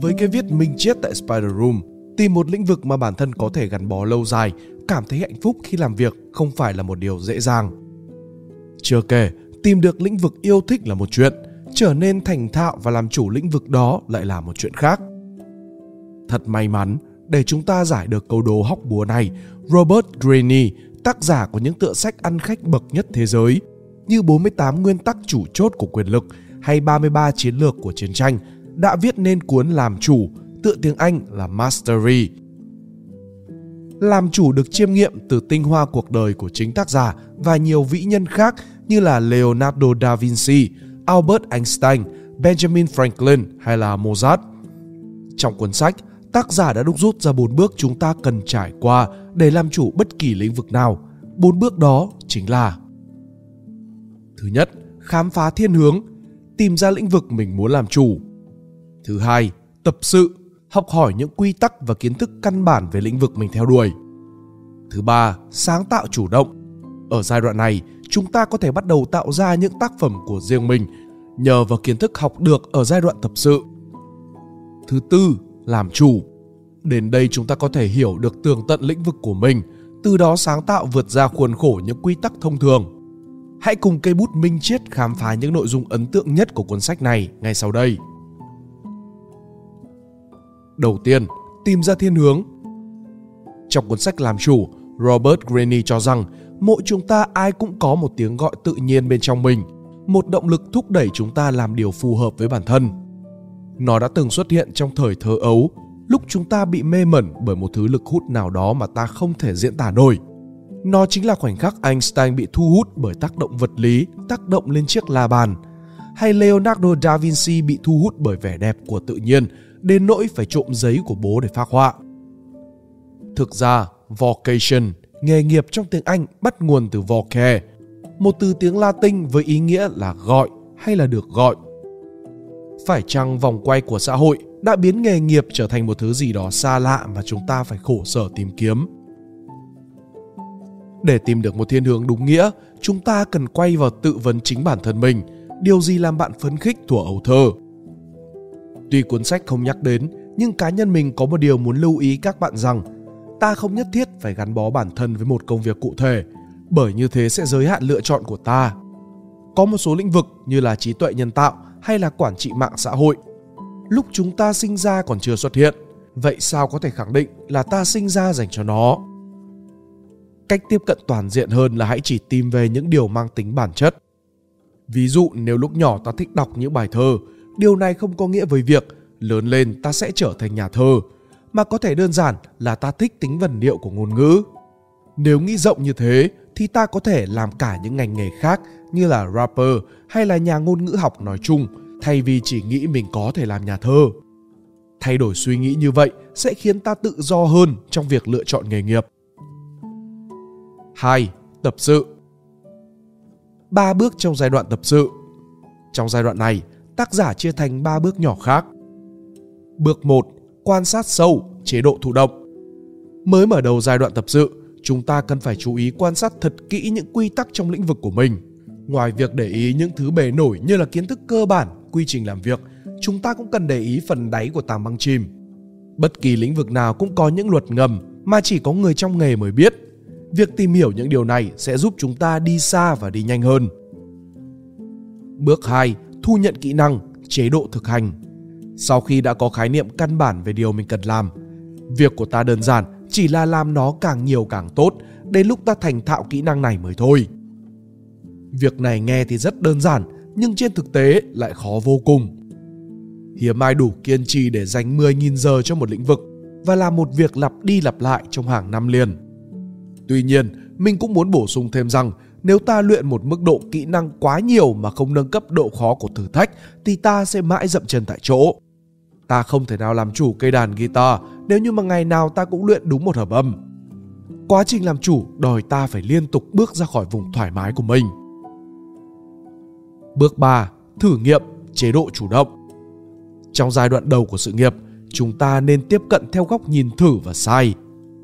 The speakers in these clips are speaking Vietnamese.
với cái viết minh chết tại Spider Room, tìm một lĩnh vực mà bản thân có thể gắn bó lâu dài, cảm thấy hạnh phúc khi làm việc không phải là một điều dễ dàng. Chưa kể, tìm được lĩnh vực yêu thích là một chuyện, trở nên thành thạo và làm chủ lĩnh vực đó lại là một chuyện khác. Thật may mắn, để chúng ta giải được câu đố hóc búa này, Robert Greene, tác giả của những tựa sách ăn khách bậc nhất thế giới, như 48 nguyên tắc chủ chốt của quyền lực hay 33 chiến lược của chiến tranh, đã viết nên cuốn Làm chủ, tựa tiếng Anh là Mastery. Làm chủ được chiêm nghiệm từ tinh hoa cuộc đời của chính tác giả và nhiều vĩ nhân khác như là Leonardo da Vinci, Albert Einstein, Benjamin Franklin hay là Mozart. Trong cuốn sách, tác giả đã đúc rút ra bốn bước chúng ta cần trải qua để làm chủ bất kỳ lĩnh vực nào. Bốn bước đó chính là Thứ nhất, khám phá thiên hướng, tìm ra lĩnh vực mình muốn làm chủ. Thứ hai, tập sự, học hỏi những quy tắc và kiến thức căn bản về lĩnh vực mình theo đuổi. Thứ ba, sáng tạo chủ động. Ở giai đoạn này, chúng ta có thể bắt đầu tạo ra những tác phẩm của riêng mình nhờ vào kiến thức học được ở giai đoạn tập sự. Thứ tư, làm chủ. Đến đây chúng ta có thể hiểu được tường tận lĩnh vực của mình, từ đó sáng tạo vượt ra khuôn khổ những quy tắc thông thường. Hãy cùng cây bút minh Chiết khám phá những nội dung ấn tượng nhất của cuốn sách này ngay sau đây. Đầu tiên, tìm ra thiên hướng. Trong cuốn sách Làm chủ, Robert Greene cho rằng mỗi chúng ta ai cũng có một tiếng gọi tự nhiên bên trong mình, một động lực thúc đẩy chúng ta làm điều phù hợp với bản thân. Nó đã từng xuất hiện trong thời thơ ấu, lúc chúng ta bị mê mẩn bởi một thứ lực hút nào đó mà ta không thể diễn tả nổi. Nó chính là khoảnh khắc Einstein bị thu hút bởi tác động vật lý tác động lên chiếc la bàn, hay Leonardo da Vinci bị thu hút bởi vẻ đẹp của tự nhiên đến nỗi phải trộm giấy của bố để phác họa. Thực ra, vocation, nghề nghiệp trong tiếng Anh bắt nguồn từ voce, một từ tiếng Latin với ý nghĩa là gọi hay là được gọi. Phải chăng vòng quay của xã hội đã biến nghề nghiệp trở thành một thứ gì đó xa lạ mà chúng ta phải khổ sở tìm kiếm? Để tìm được một thiên hướng đúng nghĩa, chúng ta cần quay vào tự vấn chính bản thân mình, điều gì làm bạn phấn khích thuở ấu thơ. Tuy cuốn sách không nhắc đến, nhưng cá nhân mình có một điều muốn lưu ý các bạn rằng ta không nhất thiết phải gắn bó bản thân với một công việc cụ thể, bởi như thế sẽ giới hạn lựa chọn của ta. Có một số lĩnh vực như là trí tuệ nhân tạo hay là quản trị mạng xã hội. Lúc chúng ta sinh ra còn chưa xuất hiện, vậy sao có thể khẳng định là ta sinh ra dành cho nó? Cách tiếp cận toàn diện hơn là hãy chỉ tìm về những điều mang tính bản chất. Ví dụ nếu lúc nhỏ ta thích đọc những bài thơ, điều này không có nghĩa với việc lớn lên ta sẽ trở thành nhà thơ, mà có thể đơn giản là ta thích tính vần điệu của ngôn ngữ. Nếu nghĩ rộng như thế thì ta có thể làm cả những ngành nghề khác như là rapper hay là nhà ngôn ngữ học nói chung thay vì chỉ nghĩ mình có thể làm nhà thơ. Thay đổi suy nghĩ như vậy sẽ khiến ta tự do hơn trong việc lựa chọn nghề nghiệp. 2. Tập sự ba bước trong giai đoạn tập sự. Trong giai đoạn này, tác giả chia thành 3 bước nhỏ khác. Bước 1. Quan sát sâu, chế độ thụ động. Mới mở đầu giai đoạn tập sự, chúng ta cần phải chú ý quan sát thật kỹ những quy tắc trong lĩnh vực của mình. Ngoài việc để ý những thứ bề nổi như là kiến thức cơ bản, quy trình làm việc, chúng ta cũng cần để ý phần đáy của tàng băng chìm. Bất kỳ lĩnh vực nào cũng có những luật ngầm mà chỉ có người trong nghề mới biết. Việc tìm hiểu những điều này sẽ giúp chúng ta đi xa và đi nhanh hơn. Bước 2. Thu nhận kỹ năng, chế độ thực hành. Sau khi đã có khái niệm căn bản về điều mình cần làm, việc của ta đơn giản chỉ là làm nó càng nhiều càng tốt đến lúc ta thành thạo kỹ năng này mới thôi. Việc này nghe thì rất đơn giản nhưng trên thực tế lại khó vô cùng. Hiếm ai đủ kiên trì để dành 10.000 giờ cho một lĩnh vực và làm một việc lặp đi lặp lại trong hàng năm liền. Tuy nhiên, mình cũng muốn bổ sung thêm rằng nếu ta luyện một mức độ kỹ năng quá nhiều mà không nâng cấp độ khó của thử thách thì ta sẽ mãi dậm chân tại chỗ. Ta không thể nào làm chủ cây đàn guitar nếu như mà ngày nào ta cũng luyện đúng một hợp âm. Quá trình làm chủ đòi ta phải liên tục bước ra khỏi vùng thoải mái của mình. Bước 3. Thử nghiệm, chế độ chủ động. Trong giai đoạn đầu của sự nghiệp, chúng ta nên tiếp cận theo góc nhìn thử và sai.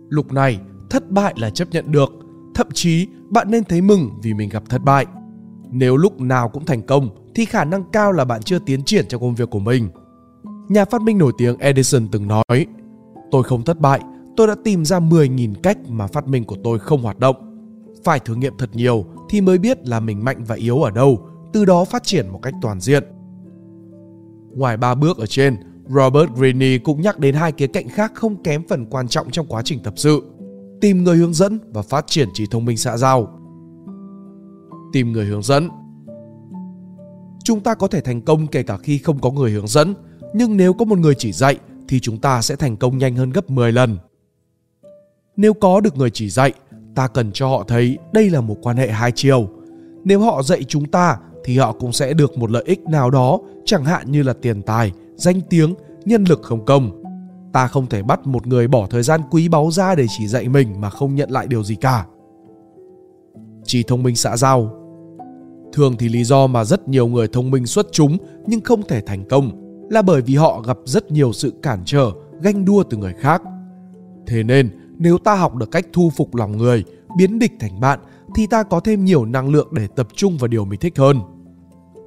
Lúc này, thất bại là chấp nhận được, thậm chí bạn nên thấy mừng vì mình gặp thất bại. Nếu lúc nào cũng thành công thì khả năng cao là bạn chưa tiến triển trong công việc của mình. Nhà phát minh nổi tiếng Edison từng nói, tôi không thất bại, tôi đã tìm ra 10.000 cách mà phát minh của tôi không hoạt động. Phải thử nghiệm thật nhiều thì mới biết là mình mạnh và yếu ở đâu, từ đó phát triển một cách toàn diện. Ngoài ba bước ở trên, Robert Greene cũng nhắc đến hai khía cạnh khác không kém phần quan trọng trong quá trình tập sự. Tìm người hướng dẫn và phát triển trí thông minh xã giao. Tìm người hướng dẫn Chúng ta có thể thành công kể cả khi không có người hướng dẫn, nhưng nếu có một người chỉ dạy thì chúng ta sẽ thành công nhanh hơn gấp 10 lần. Nếu có được người chỉ dạy, ta cần cho họ thấy đây là một quan hệ hai chiều. Nếu họ dạy chúng ta thì họ cũng sẽ được một lợi ích nào đó, chẳng hạn như là tiền tài, danh tiếng, nhân lực không công. Ta không thể bắt một người bỏ thời gian quý báu ra để chỉ dạy mình mà không nhận lại điều gì cả. Chỉ thông minh xã giao Thường thì lý do mà rất nhiều người thông minh xuất chúng nhưng không thể thành công là bởi vì họ gặp rất nhiều sự cản trở, ganh đua từ người khác. Thế nên, nếu ta học được cách thu phục lòng người, biến địch thành bạn thì ta có thêm nhiều năng lượng để tập trung vào điều mình thích hơn.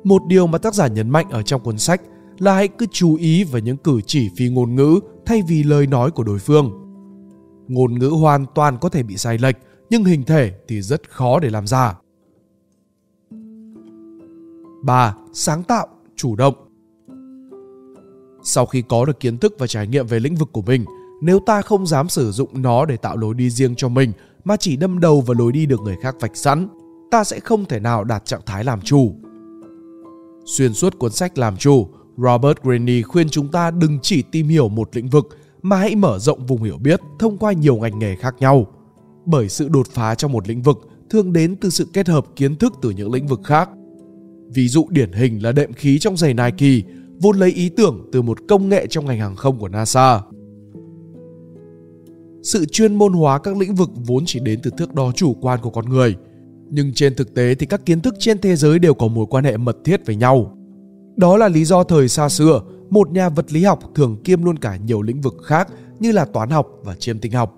Một điều mà tác giả nhấn mạnh ở trong cuốn sách là hãy cứ chú ý vào những cử chỉ phi ngôn ngữ thay vì lời nói của đối phương. Ngôn ngữ hoàn toàn có thể bị sai lệch, nhưng hình thể thì rất khó để làm giả. 3. Sáng tạo, chủ động. Sau khi có được kiến thức và trải nghiệm về lĩnh vực của mình, nếu ta không dám sử dụng nó để tạo lối đi riêng cho mình mà chỉ đâm đầu vào lối đi được người khác vạch sẵn, ta sẽ không thể nào đạt trạng thái làm chủ. Xuyên suốt cuốn sách Làm chủ, Robert Greene khuyên chúng ta đừng chỉ tìm hiểu một lĩnh vực mà hãy mở rộng vùng hiểu biết thông qua nhiều ngành nghề khác nhau. Bởi sự đột phá trong một lĩnh vực thường đến từ sự kết hợp kiến thức từ những lĩnh vực khác. Ví dụ điển hình là đệm khí trong giày Nike, vốn lấy ý tưởng từ một công nghệ trong ngành hàng không của NASA. Sự chuyên môn hóa các lĩnh vực vốn chỉ đến từ thước đo chủ quan của con người, nhưng trên thực tế thì các kiến thức trên thế giới đều có mối quan hệ mật thiết với nhau. Đó là lý do thời xa xưa, một nhà vật lý học thường kiêm luôn cả nhiều lĩnh vực khác như là toán học và chiêm tinh học.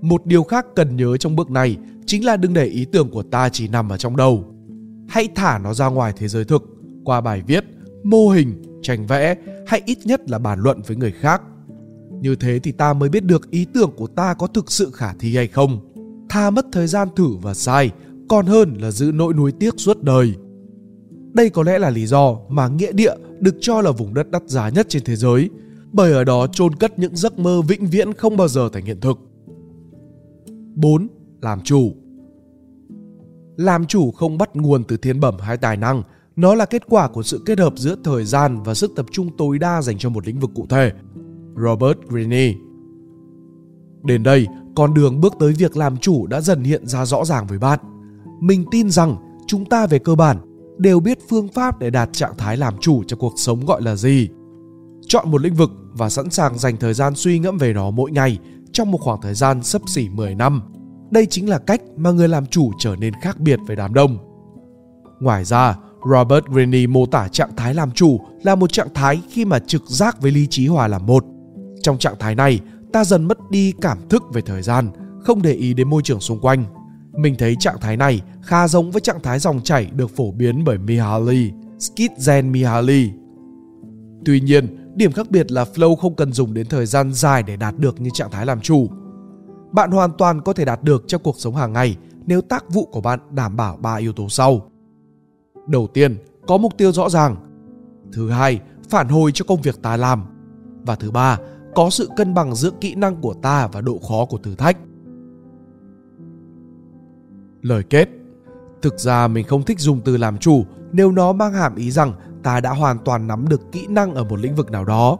Một điều khác cần nhớ trong bước này chính là đừng để ý tưởng của ta chỉ nằm ở trong đầu. Hãy thả nó ra ngoài thế giới thực qua bài viết, mô hình, tranh vẽ hay ít nhất là bàn luận với người khác. Như thế thì ta mới biết được ý tưởng của ta có thực sự khả thi hay không. Tha mất thời gian thử và sai, còn hơn là giữ nỗi nuối tiếc suốt đời. Đây có lẽ là lý do mà nghĩa địa được cho là vùng đất đắt giá nhất trên thế giới, bởi ở đó chôn cất những giấc mơ vĩnh viễn không bao giờ thành hiện thực. 4. Làm chủ Làm chủ không bắt nguồn từ thiên bẩm hay tài năng, nó là kết quả của sự kết hợp giữa thời gian và sức tập trung tối đa dành cho một lĩnh vực cụ thể. Robert Greene Đến đây, con đường bước tới việc làm chủ đã dần hiện ra rõ ràng với bạn. Mình tin rằng chúng ta về cơ bản đều biết phương pháp để đạt trạng thái làm chủ cho cuộc sống gọi là gì. Chọn một lĩnh vực và sẵn sàng dành thời gian suy ngẫm về nó mỗi ngày trong một khoảng thời gian sấp xỉ 10 năm. Đây chính là cách mà người làm chủ trở nên khác biệt với đám đông. Ngoài ra, Robert Greene mô tả trạng thái làm chủ là một trạng thái khi mà trực giác với lý trí hòa làm một. Trong trạng thái này, ta dần mất đi cảm thức về thời gian, không để ý đến môi trường xung quanh mình thấy trạng thái này khá giống với trạng thái dòng chảy được phổ biến bởi Mihaly, Skidzen Mihaly. Tuy nhiên, điểm khác biệt là flow không cần dùng đến thời gian dài để đạt được như trạng thái làm chủ. Bạn hoàn toàn có thể đạt được trong cuộc sống hàng ngày nếu tác vụ của bạn đảm bảo ba yếu tố sau. Đầu tiên, có mục tiêu rõ ràng. Thứ hai, phản hồi cho công việc ta làm. Và thứ ba, có sự cân bằng giữa kỹ năng của ta và độ khó của thử thách. Lời kết Thực ra mình không thích dùng từ làm chủ nếu nó mang hàm ý rằng ta đã hoàn toàn nắm được kỹ năng ở một lĩnh vực nào đó.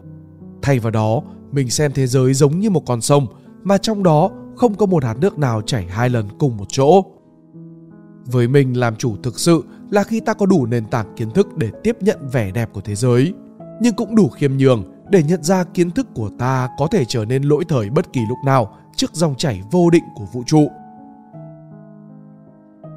Thay vào đó, mình xem thế giới giống như một con sông mà trong đó không có một hạt nước nào chảy hai lần cùng một chỗ. Với mình làm chủ thực sự là khi ta có đủ nền tảng kiến thức để tiếp nhận vẻ đẹp của thế giới, nhưng cũng đủ khiêm nhường để nhận ra kiến thức của ta có thể trở nên lỗi thời bất kỳ lúc nào trước dòng chảy vô định của vũ trụ.